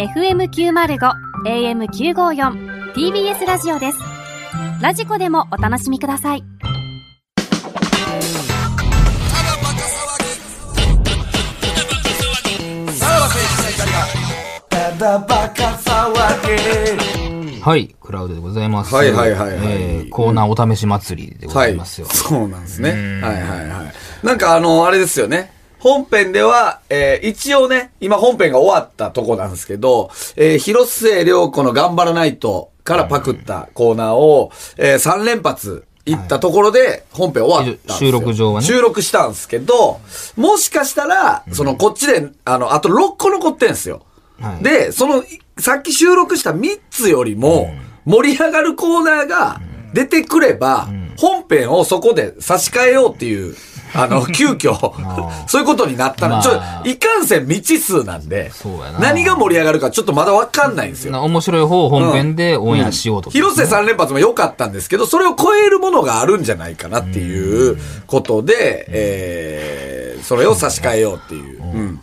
FM905 AM954 TBS ラジオですラジコでもお楽しみくださいはい、クラウドでございます。はいはいはいはいえーコーナーお試し祭りでございますよ。そうなんですね。はいはいはい。なんかあの、あれですよね。本編では、えー一応ね、今本編が終わったとこなんですけど、えー広末涼子の頑張らないとからパクったコーナーを、え3連発行ったところで本編終わったんですよ。収録上はね。収録したんですけど、もしかしたら、そのこっちで、あの、あと6個残ってんすよ。はい。で、その、さっき収録した3つよりも、盛り上がるコーナーが出てくれば、本編をそこで差し替えようっていう、あの、急遽、そういうことになったの。まあちょ、いかんせん未知数なんでそうやな、何が盛り上がるかちょっとまだわかんないんですよ。な面白い方を本編でオンエアしようと。広瀬3連発も良かったんですけど、それを超えるものがあるんじゃないかなっていうことで、えー、それを差し替えようっていう。うん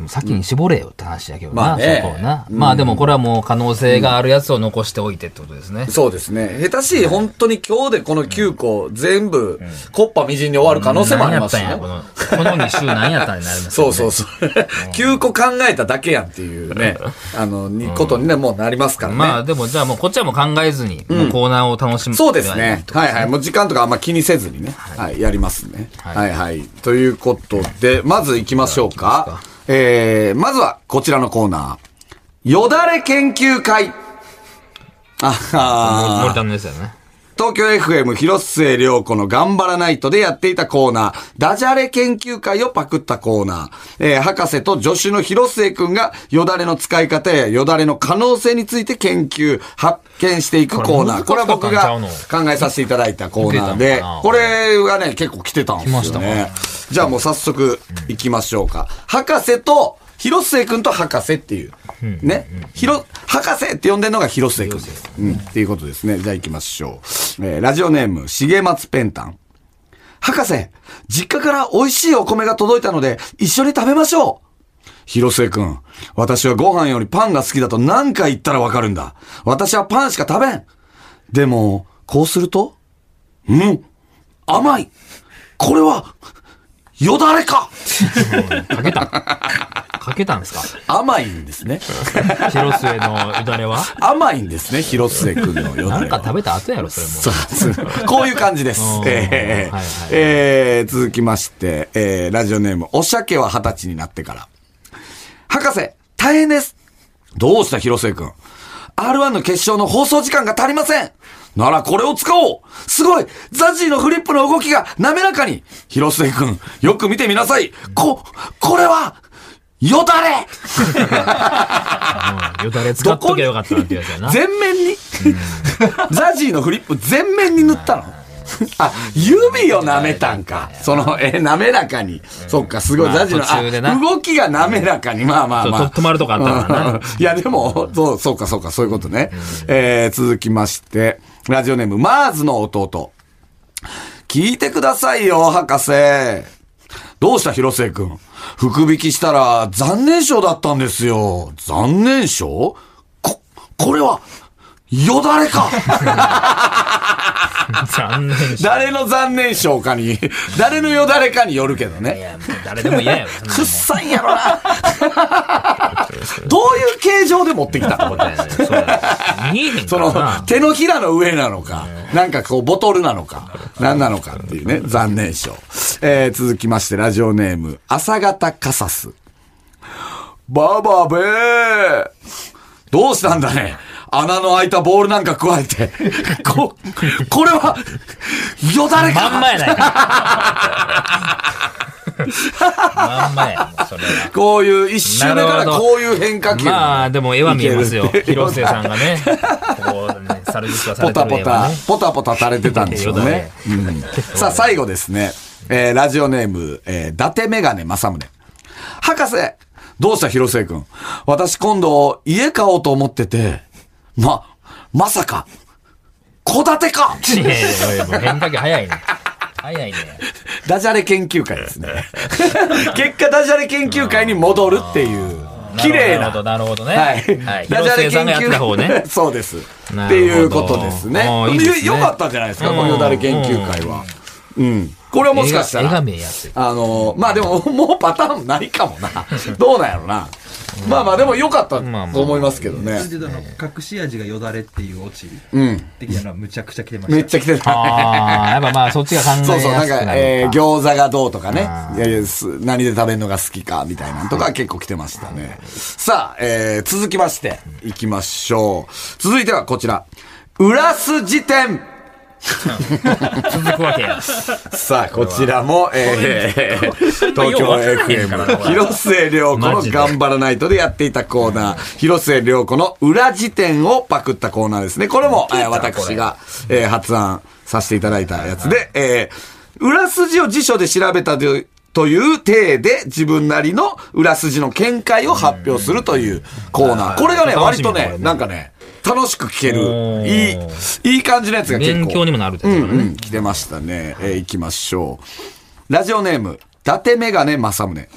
その先に絞れよって話やけどな、まあねそこはな。まあでもこれはもう可能性があるやつを残しておいてってことですね。そうですね。下手しい、本当に今日でこの9個全部、コッパみじんに終わる可能性もありますしねこの、この2週何やったんになります そうそうそう。9個考えただけやんっていうね、あの、にことにね、もうなりますからね。まあでもじゃあもうこっちはもう考えずに、もうコーナーを楽しむ。そうですね。はいはい。もう時間とかあんま気にせずにね。はい、やりますね。はいはい。ということで、まず行きましょうか。えー、まずはこちらのコーナー。よだれ研究会。あはー森田のですよね。東京 FM 広末涼子の頑張らないとでやっていたコーナー、ダジャレ研究会をパクったコーナー、えー博士と助手の広末くんがよだれの使い方やよだれの可能性について研究、発見していくコーナー。ここれれは僕が考えさせていただいたコーナーでこれがね、結構来てたんですよね。じゃあもう早速行きましょうか。博士と、広末くんと博士っていう。ね。ひろ、博士って呼んでるのが広末くんです。うん。っていうことですね。じゃあ行きましょう。えーラジオネーム、重松ペンタン。博士、実家から美味しいお米が届いたので、一緒に食べましょう。広末くん、私はご飯よりパンが好きだと何回言ったらわかるんだ。私はパンしか食べん。でも、こうするとうん甘いこれは、よだれか かけたかけたんですか？甘いんですね。広末のうだれは？甘いんですね、広末くんのよだれは。なんか食べた後やろ、それも。そうですこういう感じです うん。えーはいはいえー続きまして、えーラジオネーム、お鮭は二十歳になってから。博士、大変です。どうした、広末くん。R1 の決勝の放送時間が足りません。ならこれを使おうすごいザジーのフリップの動きが滑らかに広末くん、よく見てみなさいこ、これは、よだれうんよだれ使っときゃよかったなってやつやな。全面に？ザジーのフリップ全面に塗ったの？あ、指を舐めたんか。その、え、滑らかに。そっか、すごい、まあザジーの、あ、動きが滑らかに。まあまあまあ。止まるとこあったからないや、でも、そう、そうか、そうか、そういうことね。えー、続きまして、ラジオネーム、マーズの弟。聞いてくださいよ、博士。どうした、広末くん。福引きしたら、残念賞だったんですよ。残念賞？こ、これは、よだれか 残念し誰の残念賞かに、誰のよだれかによるけどね。いや、もう誰でも嫌やろ。そんなもんくっさいんやろな。どういう形状で持ってきたの？その。手のひらの上なのか、なんかこう、ボトルなのか、何なのかっていうね、残念賞。えー、続きまして、ラジオネーム、朝方カサス。ババベーどうしたんだね？穴の開いたボールなんか加えて。こ、これは、よだれかまんまやないか。まんまや、それは。こういう、一周目からこういう変化球。まあ、でも絵は見えますよ広末さんがね、こうね、猿実はさポれてタポタポタポタ垂れてたんでしょうね。うんさあ、最後ですね。えー、ラジオネーム、えー、伊達メガネ正宗。博士どうした広末くん。私今度、家買おうと思ってて、ま、まさか、戸建てかいやいやいやもう変化球早いね。早いね。ダジャレ研究会ですね。結果ダジャレ研究会に戻るっていう。綺麗なるほど、なるほどね。はい。はい。ダジャレ研広末さんがやってた方ね究。そうです。っていうことですね。いいですねよかったんじゃないですか、うんこのよだれ研究会は。うん。これはもしかしたら。あのまあでも、もうパターンないかもな。どうなんやろな。まあまあ、でもよかったと思いますけどね。隠し味がよだれっていうオチうん。的なのはむちゃくちゃ来てました。めっちゃ来てた。ああ、やっぱまあそっちが考えやすくなるそうそう、なんか、えー、餃子がどうとかねあ。いやいや、す何で食べるのが好きか、みたいなのとか結構来てましたね。さあ、えー、続きまして、行きましょう。続いてはこちら。裏す辞典続くわけや。さあ、こちらも、えー、東京 FM、広末涼子の頑張らないとでやっていたコーナー、広末涼子の裏辞典をパクったコーナーですね。これも、えー私が、えー発案させていただいたやつで、えー、裏筋を辞書で調べたというという体で自分なりの裏筋の見解を発表するというコーナー。これがね、割とね、なんかね、楽しく聞けおる、ーいい、いい感じのやつが結構。勉強にもなるってうんことね。うん、来てましたね。えー行きましょう。ラジオネーム、伊達メガネ正宗。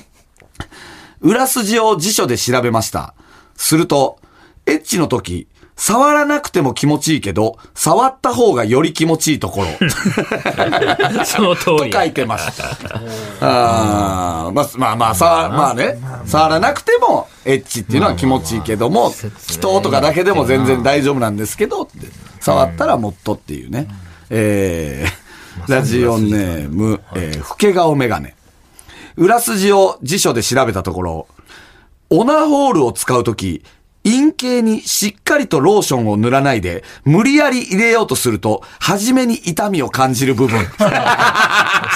裏筋を辞書で調べました。すると、エッチの時、触らなくても気持ちいいけど、触った方がより気持ちいいところ。その通とり。書いてました。あーまあ、まあまあ、さ、まあね、触らなくても、エッチっていうのは気持ちいいけども、人とかだけでも全然大丈夫なんですけど、触ったらもっとっていうね。えー、ラジオネーム、えー、老け顔メガネ。裏筋を辞書で調べたところ、オナホールを使うとき、陰茎にしっかりとローションを塗らないで、無理やり入れようとすると、初めに痛みを感じる部分。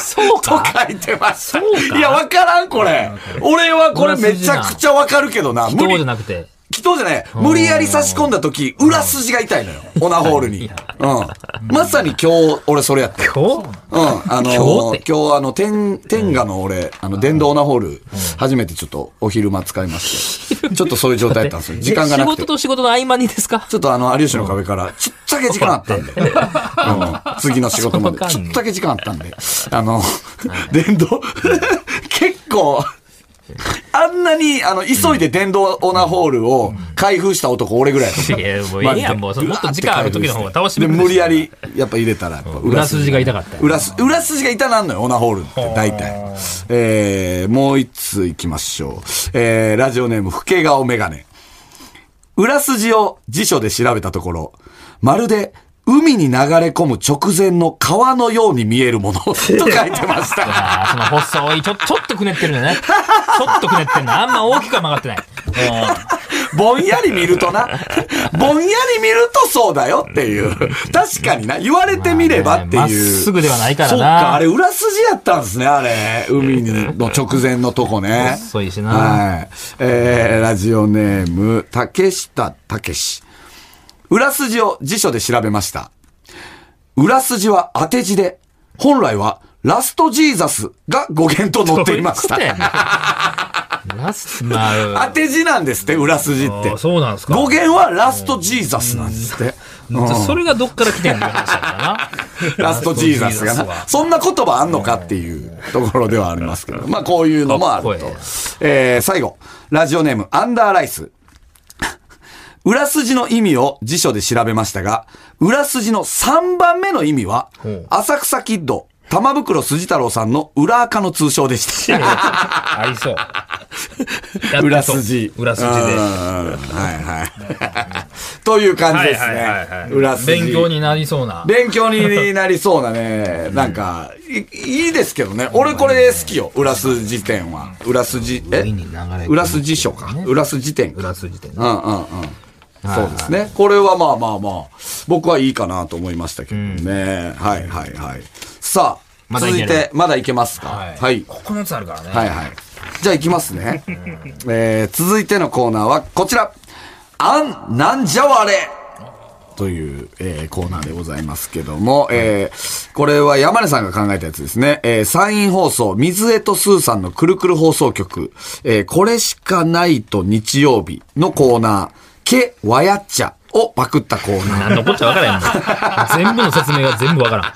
そうとか書いてました。そうかいや、わからん、これ。俺はこれめちゃくちゃわかるけどな。人無理じゃなくて。祈祷じゃない。無理やり差し込んだ時、裏筋が痛いのよ。オナホールに。うん。まさに今日、俺それやったよ。今日？うん。あの今ー日あの、天、天下の俺、あの、電動オナホール、初めてちょっとお昼間使いまして。ちょっとそういう状態だったんですよ。時間がなくて仕事。と仕事の合間にですか？ちょっとあの、有吉の壁から、ちょっとだけ時間あったんで。うん次の仕事まで。ちょっとだけ時間あったんで。あの、電動、結構、あんなに、あの、急いで電動オナホールを開封した男俺ぐらいだと思ういやもうええやんもうもっと時間ある時の方が楽しめで、る無理やり、やっぱ入れたら、やっぱ裏筋が痛かったよ裏筋、裏筋が痛なんのよ、オナホールって、大体。えー、もう一通行きましょう。えー、ラジオネーム、老け顔メガネ。裏筋を辞書で調べたところ、まるで、海に流れ込む直前の川のように見えるもの と書いてました。その細い、ちょ、ちょっとくねってるのね。ちょっとくねってんの。あんま大きくは曲がってない。ぼんやり見るとな、ぼんやり見るとそうだよっていう。確かにな、言われてみればっていう。まっすぐではないからなそうか、あれ裏筋やったんですね、あれ。海の直前のとこね。細いしな。はい。えー、ラジオネーム、竹下武史。裏筋を辞書で調べました。裏筋は当て字で、本来はラストジーザスが語源と載っていました ラスまあ当て字なんですって、裏筋って。そうなんですか語源はラストジーザスなんですって。うんそれがどっから来てんのから な。ラストジーザスがな。そんな言葉あんのかっていうところではありますけど。まあこういうのもあると。えー、最後。ラジオネーム、アンダーライス。裏筋の意味を辞書で調べましたが、裏筋の3番目の意味は浅草キッド、玉袋筋太郎さんの裏垢の通称でした。ありそう。裏筋。裏筋で。うんはいはい。という感じですはいはいはいはい。ね裏筋。勉強になりそうな。勉強になりそうなね。なんか、いいいですけどね。俺これ好きよ。裏筋点は。裏筋、え？裏筋書か。裏筋点か。裏筋でね。うんうんうん。そうですね。これはまあまあまあ、僕はいいかなと思いましたけどね。はいはいはい。さあ、続いて、まだいけますか？はい。はい。9つあるからね。はいはい。じゃあ行きますね。えー、続いてのコーナーはこちら。あんなんじゃわれという、えーコーナーでございますけども、えーこれは山根さんが考えたやつですね。えー、山陰放送、水江とスーさんのくるくる放送局、えーこれしかないと日曜日のコーナー、けわやっちゃをパクったコーナー。何のこっちゃ分からへん。全部の説明が全部分からん。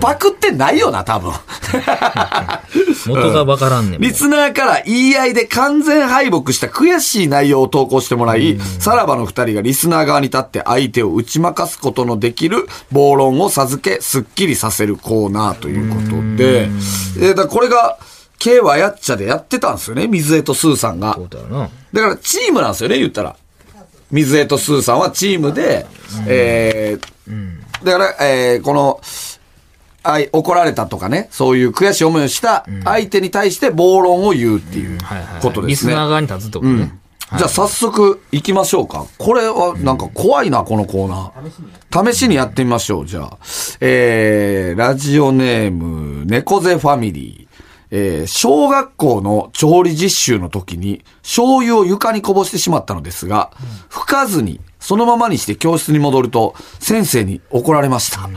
パクってないよな、多分。元がわからんねん。リスナーから言い合いで完全敗北した悔しい内容を投稿してもらい、さらばの二人がリスナー側に立って相手を打ち負かすことのできる暴論を授け、スッキリさせるコーナーということで、えーだこれが、K はやっちゃでやってたんですよね、水江とスーさんが。だからチームなんですよね、言ったら。水江とスーさんはチームで、えーだから、えーこの、あい怒られたとかね、そういう悔しい思いをした相手に対して暴論を言うっていう。ことですね。リスナー側に立つってことね。じゃあ早速行きましょうか。これはなんか怖いな、このコーナー。試しにやってみましょう、じゃあ。えー、ラジオネーム、猫背ファミリー。えー、小学校の調理実習の時に醤油を床にこぼしてしまったのですが、吹かずにそのままにして教室に戻ると先生に怒られました。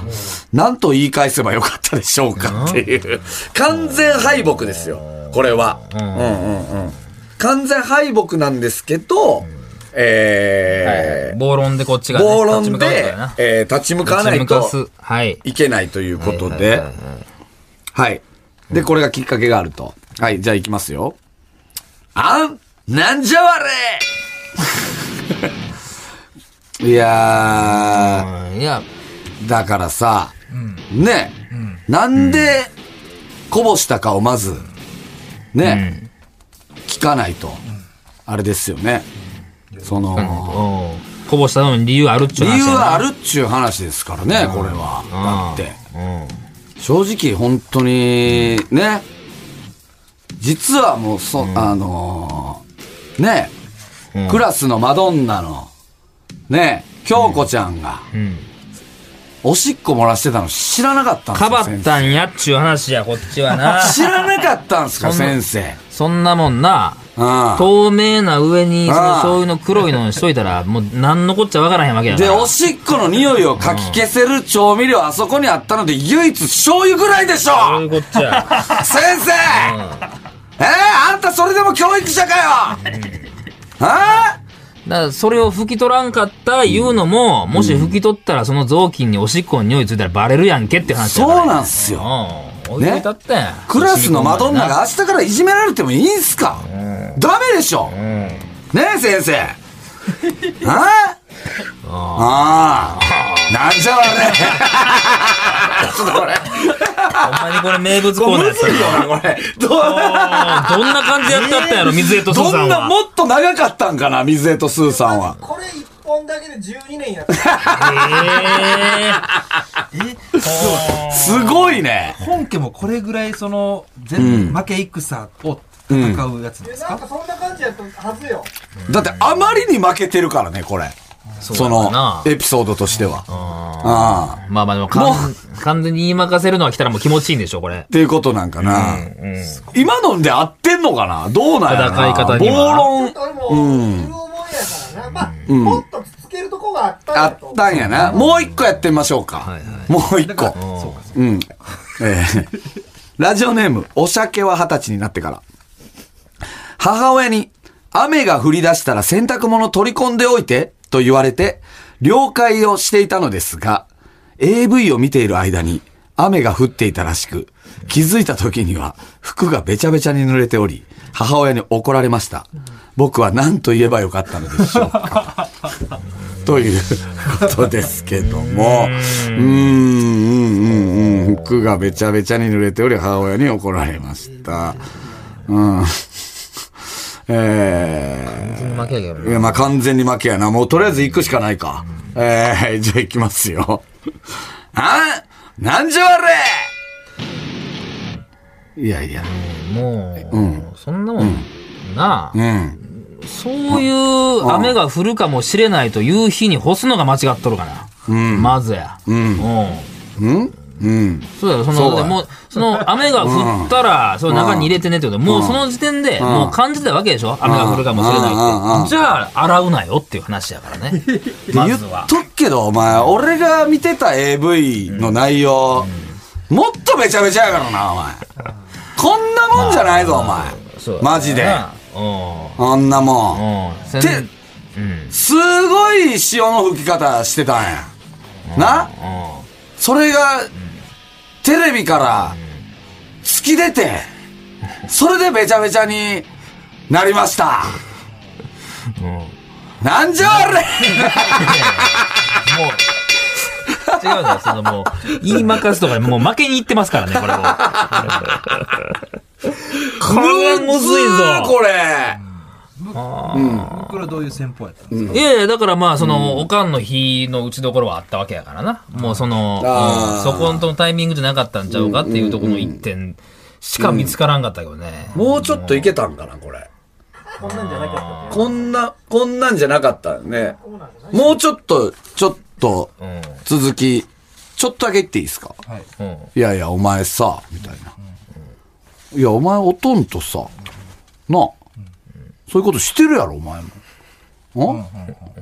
何と言い返せばよかったでしょうかっていう。完全敗北ですよ、これは。うんうんうん。完全敗北なんですけど、えー暴論でこっちがね。暴論立ち向かうことでえー立ち向かわないとい。いけないということではいはいはいはい、はい。で、これがきっかけがあると。はい、じゃあ行きますよ。あん、なんじゃわれ。いやうんいや、ー、だからさ、ね、なんでこぼしたかをまず、ね、聞かないと、あれですよね。その、うん。こぼしたのに理由あるっちゅう話理由はあるっちゅう話ですからね、これは。だって。正直、本当に、ね、実はもう、そ、あのーね、クラスのマドンナの、ね、京子ちゃんが、ん。おしっこ漏らしてたの知らなかったんですよ。かばったんやっちゅう話や、こっちはな。知らなかったんすか、先生。そんなもんな、うん透明な上に、そのああ醤油の黒いのにしといたら、もう何のこっちゃわからへんわけやかで、ら。おしっこの匂いをかき消せる調味料あそこにあったので、唯一醤油ぐらいでしょそういうこっちゃ。先生えー、あんたそれでも教育者かよあだから、それを拭き取らんかった言うのも、もし拭き取ったらその雑巾におしっこの匂いついたらバレるやんけって話やから。そうなんすよ。うん。置いといたったんや。クラスのマドンナが明日からいじめられてもいいんすか？ダメでしょ。ねえ、先生 あああなんじゃわれちょっとこれ。ほんまにこれ名物コーナーやったこれ。どう？どんな感じでやってあったんやろ、水江とスーさどんな、んは。もっと長かったんかな、水江とスーさんは。これ一本だけで12年やってすごいね。本家もこれぐらいその、全部負け戦を戦うやつですか、なんかそんな感じやったはずよ。だってあまりに負けてるからね、これ。そそのエピソードとしては。ああ。まあまあでも完、完全に言い任せるのは来たらもう気持ちいいんでしょ、これっ。ていうことなんかな。今ので合ってんのかな？どうなんやろな？戦い方には暴論うん、う思いやからな。まあ、もっとつつけるとこがあったんあやと思うったんやな。もう一個やってみましょうか。はいはいもう一個。うん。えーラジオネーム、お酒は二十歳になってから。母親に、雨が降り出したら洗濯物取り込んでおいて、と言われて、了解をしていたのですが、AV を見ている間に、雨が降っていたらしく、気づいた時には、服がべちゃべちゃに濡れており、母親に怒られました。僕は何と言えばよかったのでしょうか。ということですけども、うーん、うん、うん、うん、服がべちゃべちゃに濡れており、母親に怒られました。うん。え負けやけどー、いや、まあ、完全に負けやな。もうとりあえず行くしかないか。えー、じゃあ行きますよ。あなんじゃわれいやいや、もう、そんなもん、なあ、うん。そういう雨が降るかもしれないという日に干すのが間違っとるかな。まずや。うん。うんうん。そうだよ、その、そもう、その雨が降ったら、その中に入れてねってことで、もうその時点で、もう感じたわけでしょ？雨が降るかもしれないうんって。じゃあ、洗うなよっていう話やからね。ま言っずは。とくけど、お前、俺が見てた AV の内容、もっとめちゃめちゃやからな、お前。こんなもんじゃないぞ、お前マジで。なあんなもん。うん。うん。せんてうん。すごい潮の吹き方してたんや。な？それが、テレビから突き出て、それでべちゃべちゃになりました。なんじゃあれもう、違うんだよ、そのもう、言いまかすとかもう負けにいってますからね、これも。これはむずいぞ。これ。僕らどういう戦法やったんですか？いやいや、だからまあ、その、おかんの日の打ちどころはあったわけやからな。もうその、そこのタイミングじゃなかったんちゃうかっていうところの一点しか見つからんかったけどね。もうちょっといけたんかな、これ。こんなんじゃなかった。こんな、こんなんじゃなかったよね。もうちょっと、ちょっと、うん。続き、ちょっとだけ言っていいですか？はい。うん。いやいや、お前さ、みたいな。いや、お前おとんとさ、なあ、そういうことしてるやろ、お前も。ん？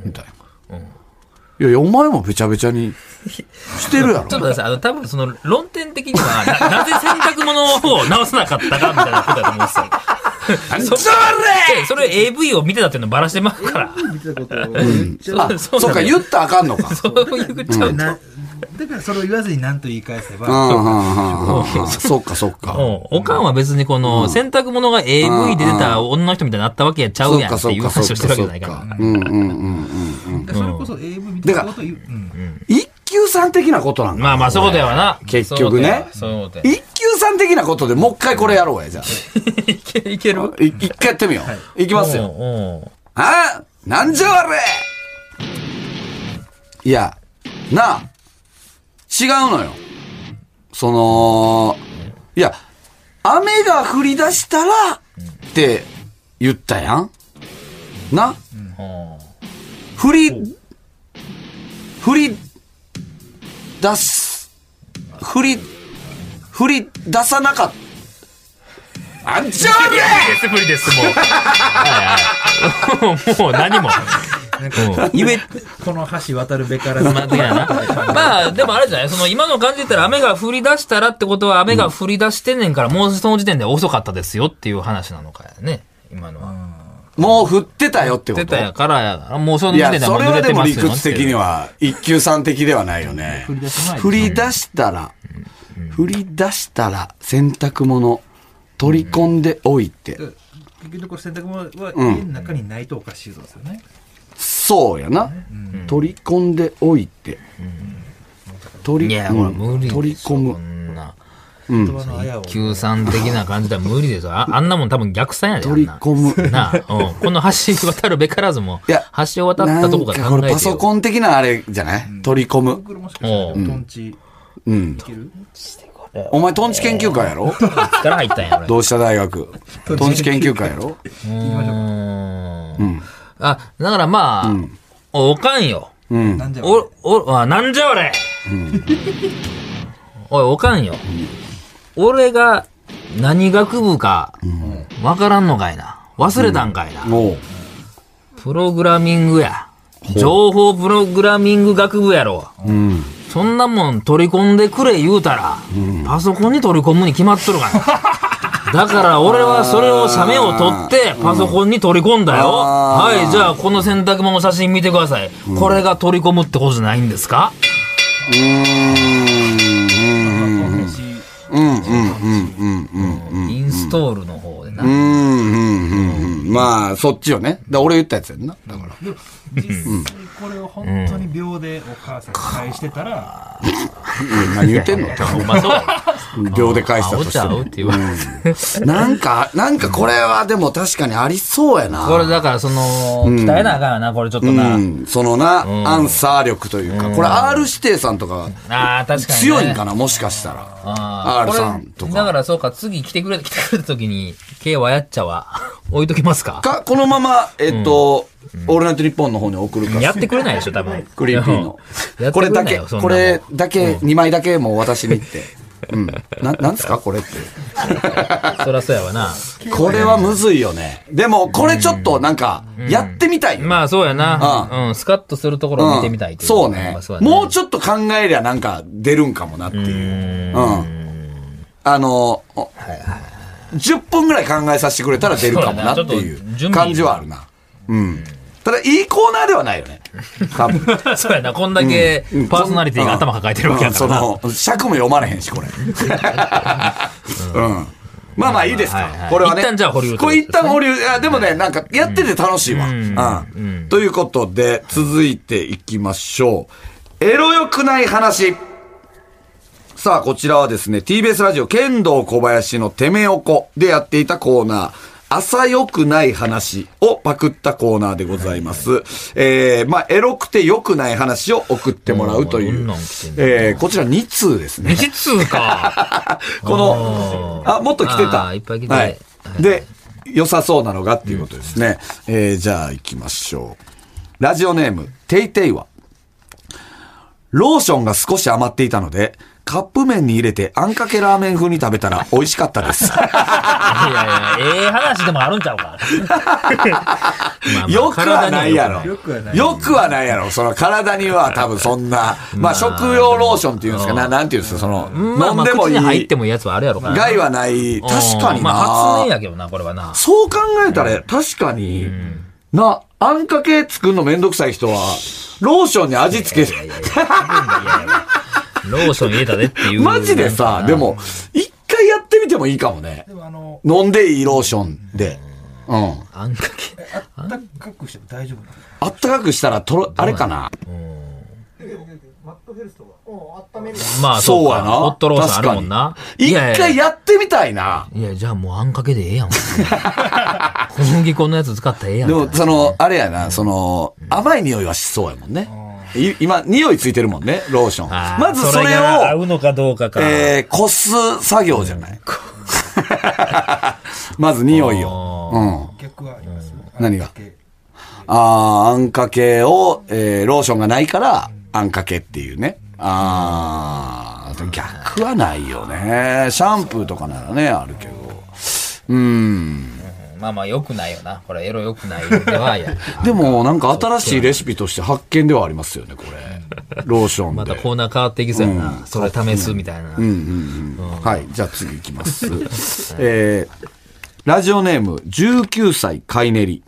みたいな。いやいや、お前もべちゃべちゃにしてるやろちょっと。さい。あの、多分その論点的には、ななぜ洗濯物を直さなかったかみたいなことだと思うんですよ。なんじゃでそれ AV を見てたっていうのバラしてますから。見てたことそうか、言ったらあかんのか。そういうちゃうと。なだからそれを言わずに何と言い返せば、そっか、そ。うんおかんは別にこの、洗濯物が AV で出た女の人みたいになったわけやちゃうやんっていう話をしてるわけじゃないから。うんうんうんうんうん。それこそ AV 見てたことを言う。うん一級さん的なことなんかなまあまあ、そういうことやわな。結局ね。一級さん的なことでもう一回これやろうや、じゃいけ いける？あ。い一回やってみよう。いきますよ。よ。あなんじゃあれいや、なあ、違うのよ。その、いや、雨が降り出したら、って言ったやんな？降り、降り、出す、降り、降り出さなかった。あんちゃうね無理です、もう。はいはい。もう何も。うん言え、この橋渡るべからず。まあ。まあ、でもあれじゃないその今の感じで言ったら雨が降り出したらってことは雨が降り出してんねんから、もうその時点で遅かったですよっていう話なのかやね。今のは。もう降ってたよってこと？出たやからやから、もうそのいや、時点でそもう濡れてれはでもますよ。理屈的には、一級さん的ではないよね。降り出したら、降り出したら、洗濯物、取り込んでおいて。結局洗濯物は家の中にないとおかしいですよね。そうやな。取り込んでおいて。取りいや、ほら、取り込む。うん。言葉のあやを。救産的な感じでは無理ですよ。ああんなもん多分逆算やで。取り込む。む。なあ、うん。この橋渡るべからずも いや、橋を渡ったとこか考えてよ。パソコン的なあれじゃない？取り込む。ううんお前、トンチ研究会やろ？いつから入ったんや、俺。同志社大学。トンチ研究会やろ？うーん。あ、だからまあ、おかんよ。うん。なんじゃお、お、あ、なんじゃ俺、おい、おかんよ。俺が何学部か、わからんのかいな。忘れたんかいな。もう。プログラミングや。情報プログラミング学部やろ。うん。そんなもん取り込んでくれ言うたら、パソコンに取り込むに決まっとるから。だから俺はそれを写メを撮ってパソコンに取り込んだよ。はい、じゃあこの洗濯物の写真見てください。これが取り込むってことじゃないんですか？うんうんうんうんうんうん。インストールの方でな。うんうんうんうん。まあ、そっちよね。だ俺言ったやつやんな。だから。実際これを本当に秒でお母さんに返してたら、何言ってんのほんまそう。秒で返したとしてもちゃうって言われてなんか、なんかこれはでも確かにありそうやな。これだからその、鍛えなあかんよな、これちょっとな。うん。そのな、アンサー力というか、これ R 指定さんとかああ、確かに、ね。強いんかな、もしかしたら。あ R さんとかだからそうか、次来てくれ、来てくれた時に、K はやっちゃは、置いときますか？か、このまま、えっと、オールナイトニッポンの方に送るか。やってくれないでしょ、多分。クリーピーのやっ。てこれだけ、これだけ、2枚だけもう渡しに行って。うん。な、なんですかこれって。そらそうやわな。これはむずいよね。でも、これちょっとなんか、やってみたいよ。まあそうやな。ううん、スカッとするところを見てみたいというそうね。やもうちょっと考えりゃなんか出るんかもなっていう。うん。あの、お10分ぐらい考えさせてくれたら出るかもなっていそう感じはあるな。うん。ただ、いいコーナーではないよね。多分。そうやな、こんだけパーソナリティが頭抱えてるわけやからな。うんその、尺も読まれへんし、これ。うん。まあまあいいですか。はいはいこれはね。一旦じゃあ保留というこれ一旦保留。いや、でもね、なんかやってて楽しいわ。うん。ということで、続いていきましょう。エロ良くない話。さあ、こちらはですね、TBS ラジオ、剣道小林のてめおこでやっていたコーナー、朝良くない話をパクったコーナーでございます。えー、まあ、エロくて良くない話を送ってもらうというおーどんえー、こちら2通ですね。実か。この、あ、もっと来てた。いっぱい来てはいはい。で、良さそうなのがっていうことですね。えー、じゃあ行きましょう。ラジオネーム、ていていは、ローションが少し余っていたので、カップ麺に入れてあんかけラーメン風に食べたら美味しかったです。いやいや、ええ話でもあるんちゃうか。よくはないやろ。よくはないよくはないやろ。その体には多分そんな、まあ食用ローションっていうんですか、ななんていうんですか、その、飲んでもいい。入ってもいいやつはあるやろか。害はない。確かにな。まあ、発明やけどな、これはな。そう考えたら、確かに、な、あんかけ作るのめんどくさい人は、ローションに味付けて、ローション入れたでっていう。マジでさ、でも、一回やってみてもいいかもね。でもあの、飲んでいいローションで。うん。あんかけ。あったかくしても大丈夫なの？あったかくしたら、とろ、あれかな？マットヘルスとか。うん、温める。まあ、そうやな。ホットローションあるもんな。確かに一回やってみたいな。いや、じゃあもうあんかけでええやん。小麦粉のやつ使ったらええやん。でも、その、あれやな、その、甘い匂いはしそうやもんね。い今、匂いついてるもんね、ローション。まずそれを、が合うのかどうかか。えー、こす作業じゃない。まず匂いを。うん。逆はあります何が？ああーあんかけを、えー、ローションがないから、あんかけっていうね。ああ、逆はないよね。シャンプーとかならね、あるけど。うん。まあまあ、良くないよな。これ、エロ良くないではや。でも、なんか新しいレシピとして発見ではありますよね、これ。ローションで。またコーナー変わっていきそうやな。それ試すみたいな。はい。じゃあ次行きます。えー、ラジオネーム、19歳カイネリ。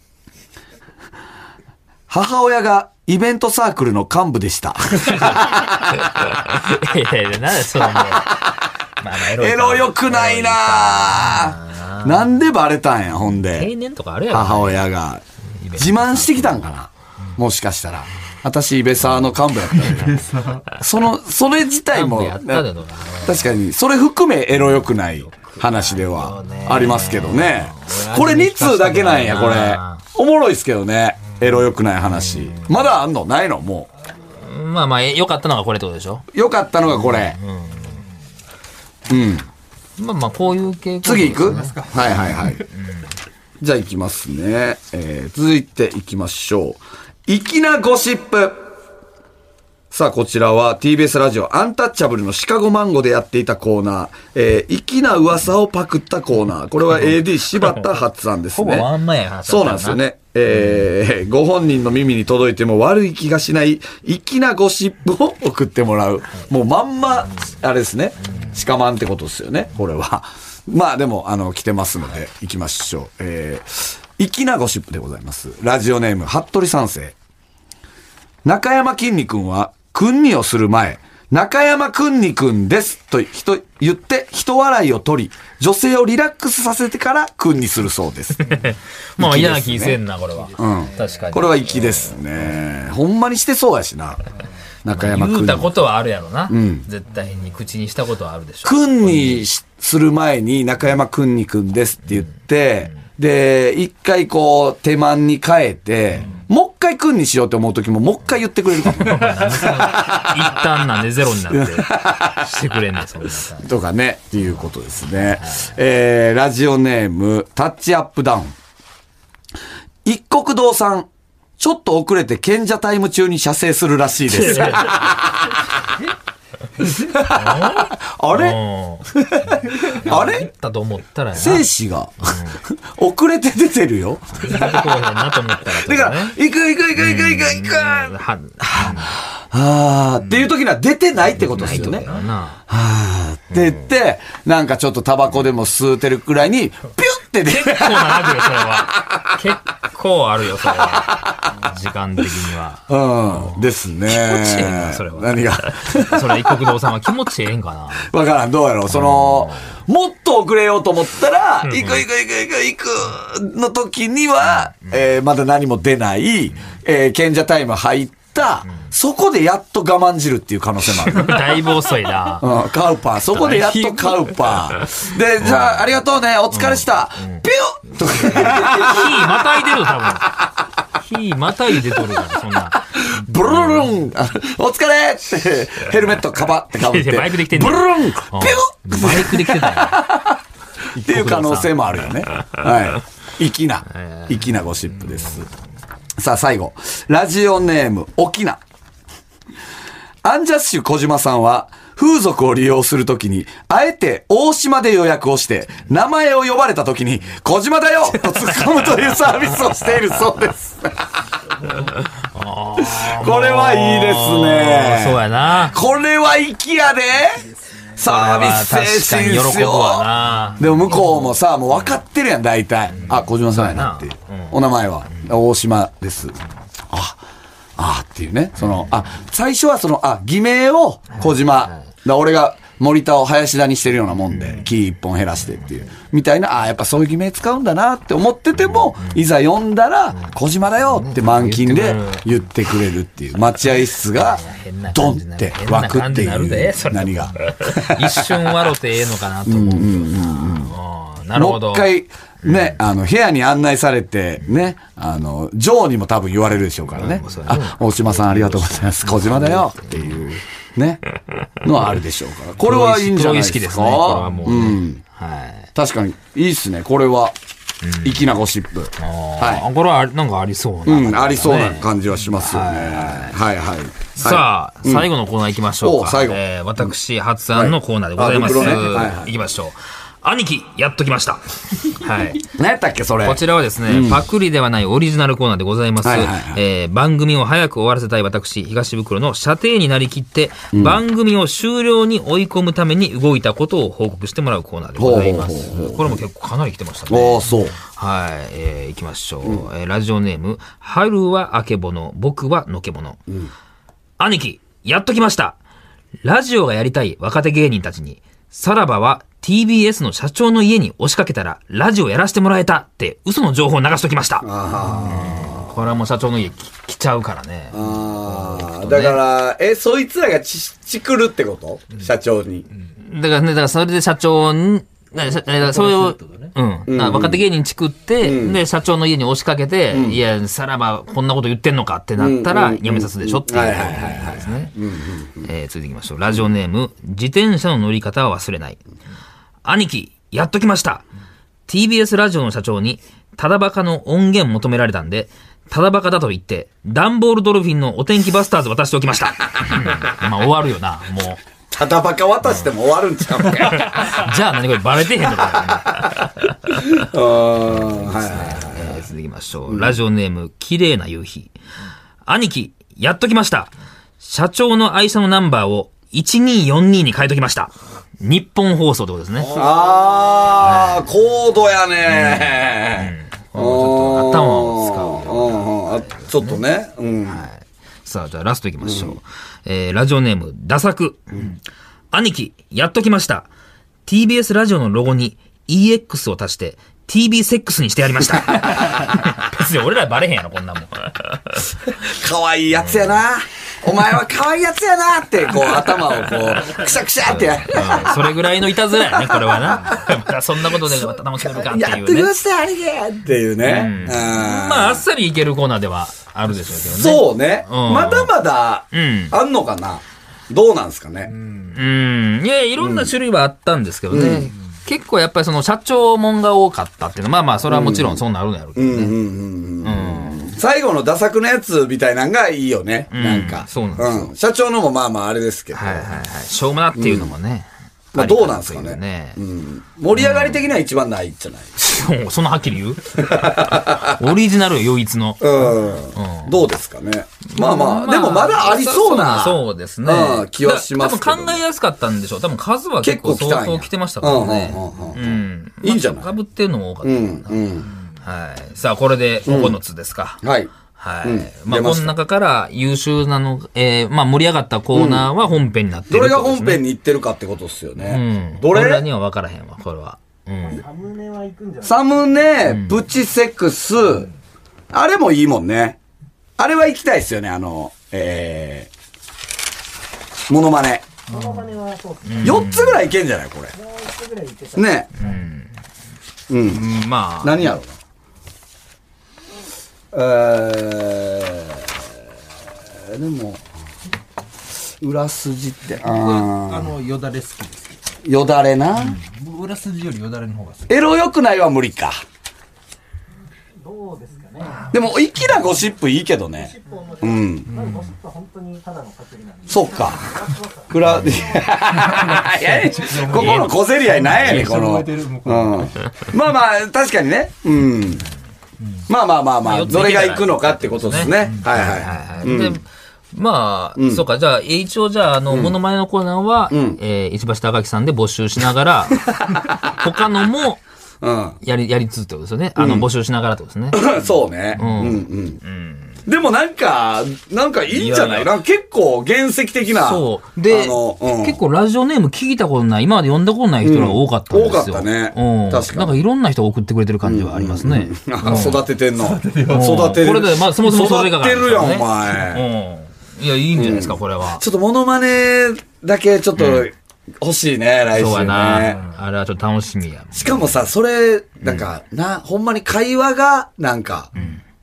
母親がイベントサークルの幹部でした。いやいや、なんでそのもう。まあまあ、エロいかエロ良くないなぁなんでバレたんや、ほん定で。年とかあるやろ。母親が。自慢してきたんかなもしかしたら。私、イベサーの幹部やったその、それ自体も、確かに、それ含めエロ良くない話ではありますけどね。これ2通だけなんや、これ。おもろいっすけどね。エロ良くない話。まだあんの？ないの？もまあまあ、良かったのがこれってことでしょ？う。良かったのがこれ。うん。まあまあ、こういう傾向。次行く？はいはいはい。じゃあ行きますね。えー、続いて行きましょう。粋なゴシップ。さあ、こちらは TBS ラジオアンタッチャブルのシカゴマンゴでやっていたコーナー、えー、粋な噂をパクったコーナー。これは AD 柴田発案です ほぼワね。ンマンや話そうなんですよ。ね。えー、ご本人の耳に届いても悪い気がしない、粋なゴシップを送ってもらう。もうまんま、あれですね。シカマンってことですよね、これは。まあでも、あの、来てますので、行きましょう。えー、粋なゴシップでございます。ラジオネーム、服部三世。中山きんに君は、くんにをする前、中山くんにくんですと人言って人笑いを取り、女性をリラックスさせてからくんにするそうです。まあ嫌な気せんな、これは。うん確かに。これは粋ですね。ほんまにしてそうやしな。中山くんに。言うたことはあるやろな。絶対に口にしたことはあるでしょ。くんにしする前に中山くんにくんですって言って、で、一回こう手間に変えて、もう一回くんにしようって思う時ももう一回言ってくれるかも。一旦なんでゼロになって してくれんねん、そんなさ。とかね、っていうことですね。えー、ラジオネーム、タッチアップダウン。一国堂さん、ちょっと遅れて賢者タイム中に射精するらしいです。あれ？うん。あれ？言ったと思ったら。精子が、遅れて出てるよ。だから。行く行く行く行く行く行くは、あーっていう時には出てないってことですよね。な。はーって言って、なんかちょっとタバコでも吸うてるくらいに、ピュッってね。結構長くよ、それは。結 構あるよ、それは。時間的には。うん。ですね。気持ちええなそれは何が？それは一 国堂さんは 気持ちええんかな。わからん、どうやろう。その、もっと遅れようと思ったら、行く行く行く行く行くの時には、えーまだ何も出ない、えー賢者タイム入った、そこでやっと我慢汁っていう可能性もある。だいぶ遅いな。うん、カウパー。そこでやっとカウパー。で、じゃあ、ありがとうね、お疲れした。ピュッとか火またいでるよ、多分。火またいでとるから、そんな。ブルルルンあお疲れって、ヘルメットかばってかぶって。バイクで来てんブルルンピュうんッバイクで来てたよ。っていう可能性もあるよね。はい。粋な、粋なゴシップです。さあ、最後。ラジオネーム、沖縄。アンジャッシュ小島さんは、風俗を利用するときに、あえて大島で予約をして、名前を呼ばれたときに、小島だよ と突っ込むというサービスをしているそうです。これはいいですね。そうやな。これは粋やでサービス精神ですよ。な。でも向こうもさ、もう分かってるやん、大体。あ、小島さんやなっていう。お名前は、大島です。あ、あっていうね。その、あ、最初はその、あ、偽名を小島。だ俺が森田を林田にしてるようなもんで、キー一本減らしてっていう。みたいな、あ、やっぱそういう偽名使うんだなって思ってても、いざ読んだら、小島だよって満勤で言ってくれる。っていう。待合室がドンって湧くっていう何が。一瞬笑ってええのかなと思う。なるほど。もう一回、ね、あの、部屋に案内されて、ね、あの、ジョーにも多分言われるでしょうからね。あ、大島さんありがとうございます。小島だよっていう、ね、のはあるでしょうから。これはいいんじゃないですか？ですね。これはもうね。うん。はい。確かに、いいっすね。これは、粋なゴシップ。はあこれはなんかありそうい。な。うん、ありそうな感じはしますよね。はいはい。さあ、最後のコーナー行きましょうか。お最後えー私発案のコーナーでございます。はいきましょう。兄貴、やっときました。はい。何やったっけ、それ？こちらはですね、パクリではないオリジナルコーナーでございます。はいはいはいえー番組を早く終わらせたい私、東袋の射程になりきって、番組を終了に追い込むために動いたことを報告してもらうコーナーでございますほうほう。これも結構かなり来てましたね。ああ、そう。はい、えー、行きましょう。えーラジオネーム、春はあけぼの、僕はのけぼの。兄貴、やっときました。ラジオがやりたい若手芸人たちに、さらばは TBS の社長の家に押しかけたら、ラジオやらせてもらえたって嘘の情報を流しときました。これはもう社長の家き来ちゃうからね。ああ、だから、え、そいつらがち、ちくるってこと？社長に。だからね、だからそれで社長に、だからだからそれを、うん。だから若手芸人作って、で、社長の家に押しかけて、いや、さらばこんなこと言ってんのかってなったら、やめさすでしょっていう。はいはいはいことですね。えー続いていきましょう。ラジオネーム、自転車の乗り方は忘れない。兄貴、やっときました。TBS ラジオの社長に、ただバカの音源求められたんで、ただバカだと言って、ダンボールドルフィンのお天気バスターズ渡しておきました。うんまあ終わるよな、もう。ただバカ渡しても終わるんちゃうか。じゃあ何これバレてへんのか、あーはい続きましょう。ラジオネーム、綺麗な夕日。兄貴、やっときました。社長の愛車のナンバーを1242に変えときました。日本放送ってことですね。ああ、高度やね。ちょっと頭を使う。うんうんあちょっとね。うん。さあ、じゃあラストいきましょう。えーラジオネーム、ダサク。兄貴、やっときました。TBS ラジオのロゴに EX を足して、TB セックスにしてやりました。別に俺らバレへんやろ、こんなもん。可愛いやつやな。お前は可愛いやつやなって、こう、頭をこう、くしゃくしゃってやる。うんそれぐらいのいたずらやね、これはな。ま たそんなことで楽しめるかってやっいうね。ときました、あれでっていうね。うんまあ、あっさりいけるコーナーではあるでしょうけどね。そうね。うんまだまだん、あんのかな？どうなんすかね？うん。いや、いろんな種類はあったんですけどね。結構やっぱりその社長もんが多かったっていうのは、まあまあ、それはもちろんそうなるんやろうけどね。最後のダサくのやつみたいなんがいいよね。なんか。そうなんですようん。社長のもまあまああれですけど。はいはいはい。しょうもなっていうのもね。まあどうなんですかね。盛り上がり的には一番ないじゃない？そんなはっきり言う？オリジナルよ唯一の。うん。どうですかね。まあまあ、でもまだありそうな。そうですねうん。気はします多分考えやすかったんでしょう。多分数は結構相当来てましたからね。いいんじゃない？かぶってるのも多かった。うん、うん。はい。さあ、これで9つですか。はい。はい。うんまあ、この中から優秀なの、えー、まあ、盛り上がったコーナーは本編になってるどれが本編に行ってるかってことですようねん。。どれ？俺らには分からへんわ、これは。うん。サムネは行くんじゃない？サムネ、プチセックス、あれもいいもんね。あれは行きたいですよね、あの、えー、モノマネ。モノマネはそうですね。4つぐらいいけんじゃないこれ？もう一個ぐらい行けた。ね。うん。うんまあ、何やろうな。えー、でも、裏筋って、ああの、よだれ好きです。ーよだれな。僕裏筋よりよだれの方が好き。エロ良くないは無理か。どうですかね。でも、粋なゴシップいいけどね。う。ん。ゴシップは本当にただのなんで。そっか。くら、いやいやここの小競り合いなんやねん、この。まあまあ、確かにね。うん。まあまあまあまあ、どれが行くのかってことですね。はいはいはいまあ、んそうか、じゃあ、一応じゃあ、あの、モノマネのコーナーは、んえー、石橋貴明さんで募集しながら、他のも、うん。やり、やりつつってことですよね。あの、募集しながらってことですね。そうね。うんうん。でもなんか、なんかいいんじゃない？いやいやなんか結構原石的な。そう。で、あのうん結構ラジオネーム聞いたことない、今まで読んだことない人が多かったんですよ。うん多かったねうん。確かになんかいろんな人が送ってくれてる感じはありますね。あ育ててんの。育てる。これでまあそもそもそれが育ってるやん、おね前。うん。いや、いいんじゃないですか、これは。ちょっとモノマネだけちょっと欲しいね、来週そうやなね。。あれはちょっと楽しみや。しかもさ、それ、なんか、な、ほんまに会話が、なんか、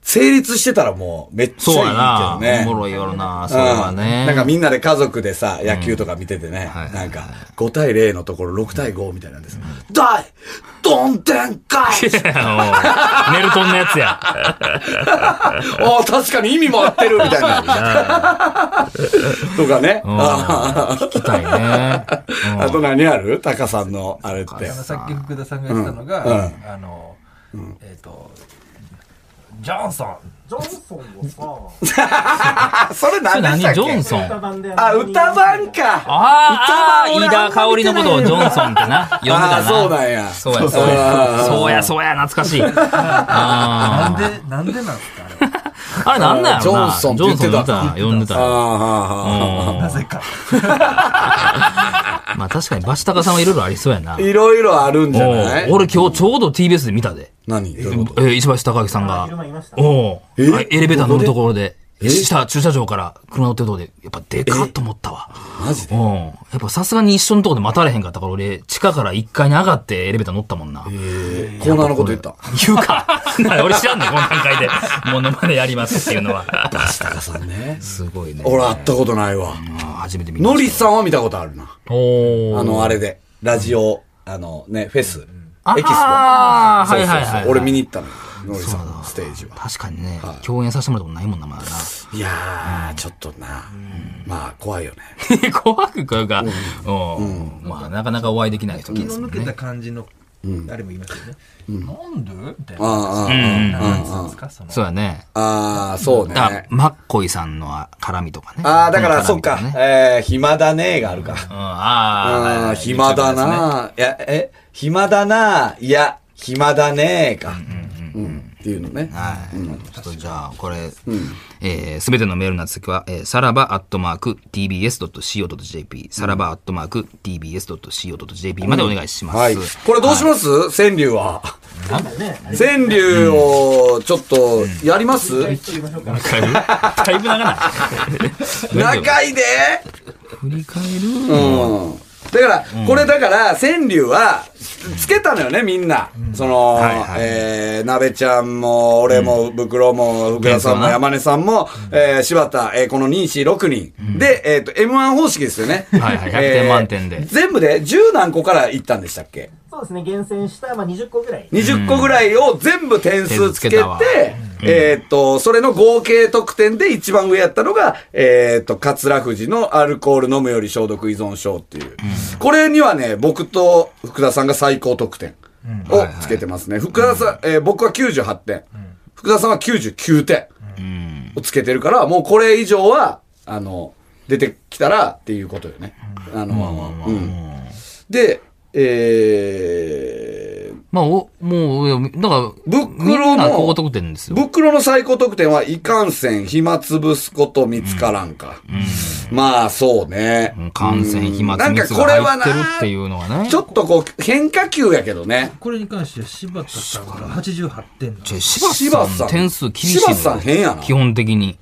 成立してたらもう、めっちゃいいけそうやな。どね。おもろいよな、それはね。うんなんかみんなで家族でさ、野球とか見ててね、はいはいなんか、5対0のところ6対5みたいなんです。大どんでんかいいやもうネルトンのやつや。ああ、確かに意味も合ってるみたいな。とかね。聞きたいね。うんあと何ある？タカさんのあれって。さっき福田さんが言ってたのが、うんうんあの、えっ、と、ジョンソン。ジョンソンをさ、あ、それ何何でしたっけ？ジョンソンあ、歌番か。ああ、歌番俺飯田香織のことをジョンソンってな、呼んでたな。あそうなんやそうや、そうや。そうや、そうや、懐かしい。あ なんで、なんでなんですかあれなんなんやろな。ジョンソンって言ってたジョンソンな呼んでたな。ぜか。まあ確かに、バシタカさんはいろいろありそうやなあ。。いろいろあるんじゃない？俺今日ちょうど TBS で見たで。何？どういうこと？えー石橋貴明さんが。おうえあエレベーター乗るところで、え下、駐車場から車乗ってるところで、やっぱでかっと思ったわ。マジで？うん。やっぱさすがに一緒のところで待たれへんかったから、俺、地下から1階に上がってエレベーター乗ったもんな。コーナーのこと言った？言うか。な俺知らんねん、この段階で。モノマネやりますっていうのは。バシタカさんね。すごいね。俺会ったことないわ。初めて見まノした。リさんは見たことあるな。おーあの、あれで。ラジオ、あのね、フェス。あエキスポ。あーそうそうそうはいはいはい。俺見に行ったのよ。ノリさんのステージは。確かにね、共演させてもらったことないもんな、まだな。いやー、ちょっとな。まあ、怖いよね。怖くこうか、うん。まあ、なかなかお会いできない時ですもんね気の抜けた。感じの、あれも言いますよね。なんでみたいあな。あ、あんななんつうんですかその。そうやね。あ、ああ、そうあね、。マッコイさんの絡みとかね。ああ、だから、そっか。えー、暇だねーがあるか。うん、あああ、あ、暇だなー。いや、え、暇だなー。いや、暇だねーか。うん。っていうのね。はい。ちょっとじゃあ、これ、えすべてのメールの宛先は、えー、さらばアットマーク tbs.co.jp、さらばアットマーク tbs.co.jp までお願いします。はい。これどうします？川柳は。なんだよね。川柳を、ちょっと、やります？だいぶだいぶ長ない。長いで振り返るうん。だから、これだから、川柳は、つけたのよね、みんな。その、はいはい。えー、なべちゃんも、俺も、袋も、福田さんも、山根さんも、えー、柴田、えー、この2、4、6人。で、えっ、と、M1 方式ですよね。はいはい。100点満点で。えー全部で10何個からいったんでしたっけ？そうですね、厳選した、まあ、20個ぐらい。20個ぐらいを全部点数つけて、点数つけたわえーっと、それの合計得点で一番上やったのが、えーっと、桂富士のアルコール飲むより消毒依存症っていう。これにはね、僕と福田さんが最高得点をつけてますね。福田さん、えー僕は98点。福田さんは99点をつけてるから、もうこれ以上は、あの、出てきたらっていうことよね。あの、うん。で、えー、まあ、お、もう、だから、ブックみロのんな高得点ですよ。袋の最高得点はいかんせん、暇つぶすこと見つからんか。まあ、そうね。うん感染、飛沫なんか熱がこれはな入ってるっていうのがね。ちょっとこう、変化球やけどね。これに関しては柴田さんが88点柴柴田さん点数厳しい。柴田さん変やな基本的に。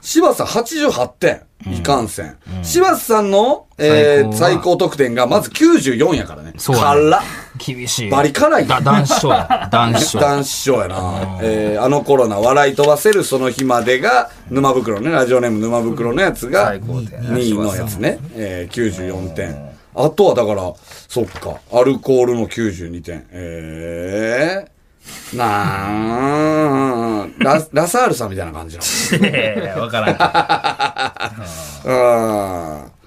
柴田さん88点。いかんせん。柴田さんの、えー、最最高得点がまず94やからね。そう辛っ厳しい。バリ辛いだ男子賞や。男子賞。男子賞やな。えー、あの頃な、笑い飛ばせるその日までが、沼袋ね、ラジオネーム沼袋のやつが、最高点2位のやつね。えー、94点。あとはだから、そっか、アルコールの92点。えー、なーラ、ラサールさんみたいな感じなの。いやいやわからんけ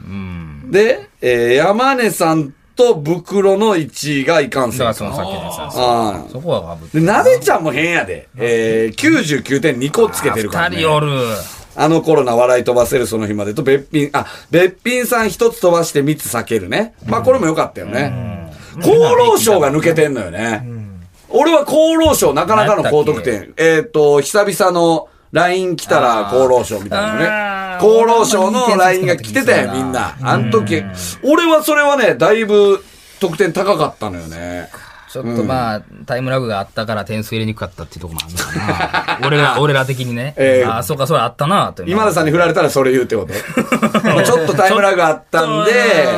うんで、えー、山根さんと袋の1位がいかんど。せんだからそのさっきのそこはかぶってで、なべちゃんも変やで。えー、99点2個つけてるから、ね。二人おる。あの頃な笑い飛ばせるその日までと、べっぴん、あ、べっぴんさん一つ飛ばして三つ避けるね。まあこれも良かったよね。厚労省が抜けてんのよね。俺は厚労省なかなかの高得点。えっ、と、久々の LINE 来たら厚労省みたいなのね。厚労省の LINE が来てたよ、みんな。あの時、俺はそれはね、だいぶ得点高かったのよね。ちょっとまあ、タイムラグがあったから点数入れにくかったっていうところもあるのかな。俺ら、俺ら的にね。えーああ、そうか、それあったなと今田さんに振られたらそれ言うってこと？まあちょっとタイムラグあったんで、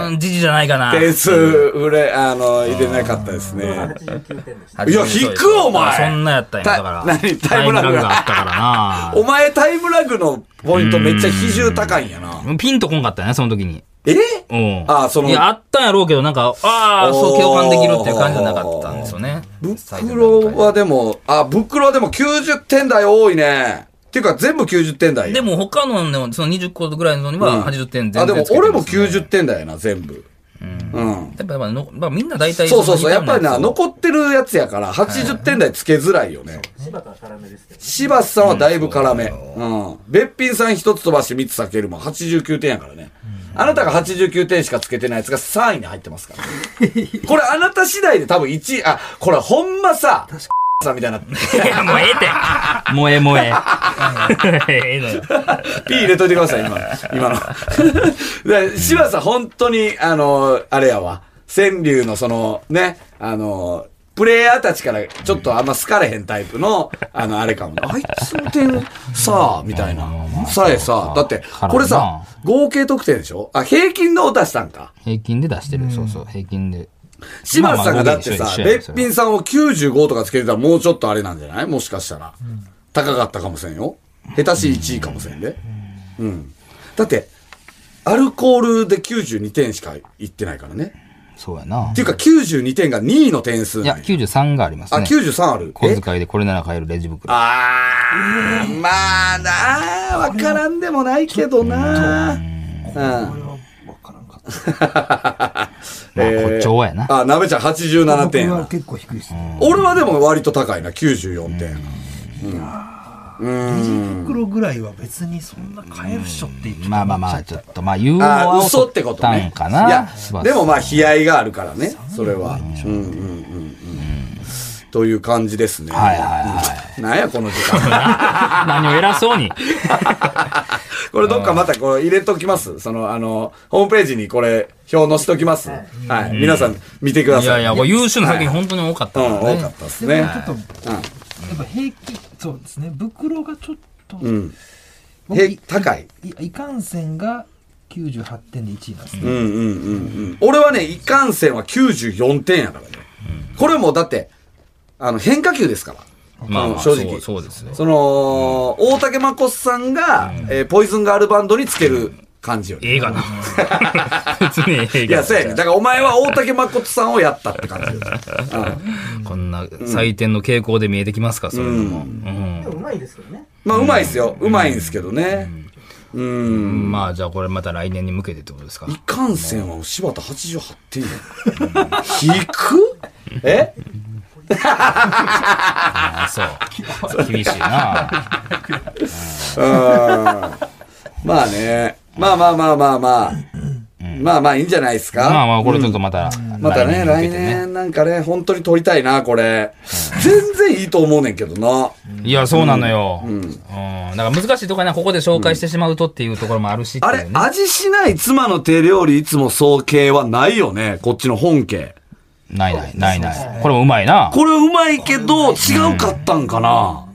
うん時事じゃないかな。点数、売れ、あの、入れなかったですね。89点でした。いや引くお前そんなやったんや、だから。た何？タイムラグががあったからな。お前タイムラグのポイントめっちゃ比重高いんやな。ピンとこんかったよね、その時に。え？うん。あそのいや、あったんやろうけど、なんか、ああ、そう、共感できるっていう感じじゃなかったんですよね。袋はでも、あ、袋はでも90点台多いね。っていうか全部90点台や。でも他のね、その20個ぐらいのには80点全然あ、でもつけて俺もますね90点台やな、全部。うん。やっぱ、やっぱのまあ、みんな大体そうそうそう。やっぱりな、の残ってるやつやから、80点台つけづらいよね。柴田は辛めですけど。柴田さんはだいぶ辛め。うん。べっぴんさん一つ飛ばして三つ避けるもん89点やからね。あなたが89点しかつけてないやつが3位に入ってますから。これあなた次第で多分1位、あ、これほんまさ、さんみたいな、いや、もうええて。もうええ、もうええ。ええのよ。ピー入れといてください、今の。今の。で柴田さん本当に、あの、あれやわ。川柳のその、ね、あの、プレイヤーたちからちょっとあんま好かれへんタイプの、あの、あれかも。あいつの点、さあ、みたいな。さえさ、だって、これさ、合計得点でしょ？あ、平均のを出したんか。平均で出してる。そうそう、平均で。柴田さんがだってさべっぴんさんを95とかつけてたらもうちょっとあれなんじゃない？もしかしたら。高かったかもしれんよ。下手し1位かもしれんで。うん。だって、アルコールで92点しかいってないからね。そうやなって。いうか92点が2位の点数いや、なんや93がありますあ、ね。93ある小え遣いでこれなら買えるレジ袋。あー、まあなあ、わからんでもないけどなうん。まあ、誇張やな。あ、なべちゃん87点やな。僕は結構低いですね。俺はでも割と高いな、94点。レジ袋ぐらいは別にそんな買えるっしょって言ってまあまあまあ、ちょっと、まあ、言うのあは嘘ってことね。いやでもまあ、悲哀があるからね、それは。うんうんうんうん。という感じですね。はいはいはい。なんや、この時間。何を偉そうに。これどっかまたこれ入れときます？その、あの、ホームページにこれ、表載せときます？はい。皆さん見てください。いやいや、これ優秀な作品本当に多かった。多かったですね。ちょっと、やっぱ平均、そうですね、袋がちょっと、うん。高い。いいかんせんが98点で1位なんですね。うんうんうんうん。俺はね、いかんせんは94点やからね。これもだって、あの、変化球ですから。まあまあ、正直そうそうですね。その、大竹まこさんが、えーポイズンガールバンドにつける感じよね。映画な。別に映画。いや、そうやね。だからお前は大竹誠さんをやったって感じよ。う んこんな採点の傾向で見えてきますか、そういうのも。うんでもうまいですけどね。まあ、うまいっすよ。うまいんですけどね。うん。まあ、じゃあこれまた来年に向けてってことですか。いかんせんは柴田88点や。引く？え？ああ、そう。厳しいな。うんまあね。まあまあまあまあまあ。まあまあいいんじゃないですか。まあまあ、これちょっとまた、またね、来来年なんかね、本当に撮りたいな、これ。全然いいと思うねんけどな。いや、そうなのよ。うん。だから難しいところね、ここで紹介してしまうとっていうところもあるしあれ。味しない妻の手料理いつも総計はないよね。こっちの本家。ないない、ないない。これもうまいな。これうまいけど、違うかったんかな。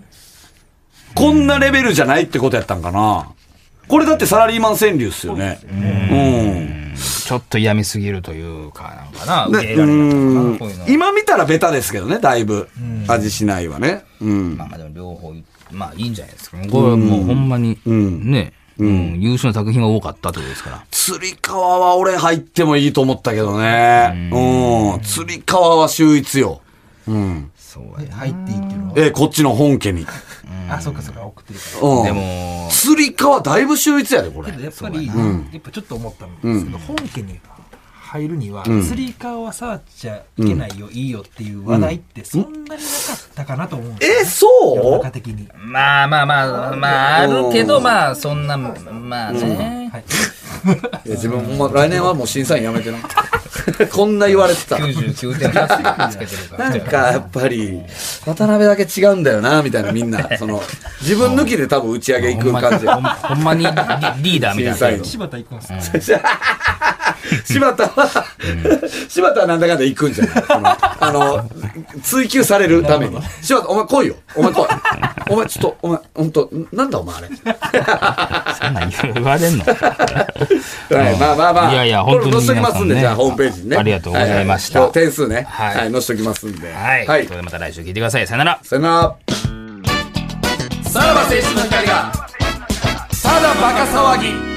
こんなレベルじゃないってことやったんかな。これだってサラリーマン川柳っすよね。うん。ちょっと嫌みすぎるというか、なんかな。ね受け入れられなかったかな、こういうの。今見たらベタですけどね、だいぶ。味しないわね。うん。まあでも両方、まあいいんじゃないですか。これもうほんまに、ね、うん、優秀な作品が多かったってことですから。釣り革は俺入ってもいいと思ったけどね。うん。釣り革は秀逸よ。うん。そうや。入っていいっていうのは。え、こっちの本家に。あ、そうかそうか、送ってるから。うん。でも、釣り革だいぶ秀逸やで、これやっぱり、やっぱちょっと思ったんですけど、本家に入るには、釣り革は触っちゃいけないよ、いいよっていう話題ってそんなになかったかなと思うんですよえ、そう？世の中的に。まあまあまあ、まああるけど、まあそんな、まあね。はい。いや自分ほんま来年はもう審査員やめてな。こんな言われてた。99点8つけてるから。なんかやっぱり、渡辺だけ違うんだよな、みたいなみんな。その、自分抜きで多分打ち上げ行く感じ。ほんまほんまにリリーダーみたいな。柴田行くんですか？柴田は、柴田はなんだかんだ行くんじゃない？あの、追求されるために。柴田、お前来いよ。お前来い。お前ちょっと、お前、ほんと、なんだお前あれ？そんなん言われんの？はい、まあまあまあ。いやいや本当にこれ載せときますんで、じゃあホームページにね。ありがとうございました点数ね。はいはい、載せときますんで。はい。はいそれ。でまた来週聞いてください。さよなら。さよなら。さらば青春の光が、ただバカ騒ぎ。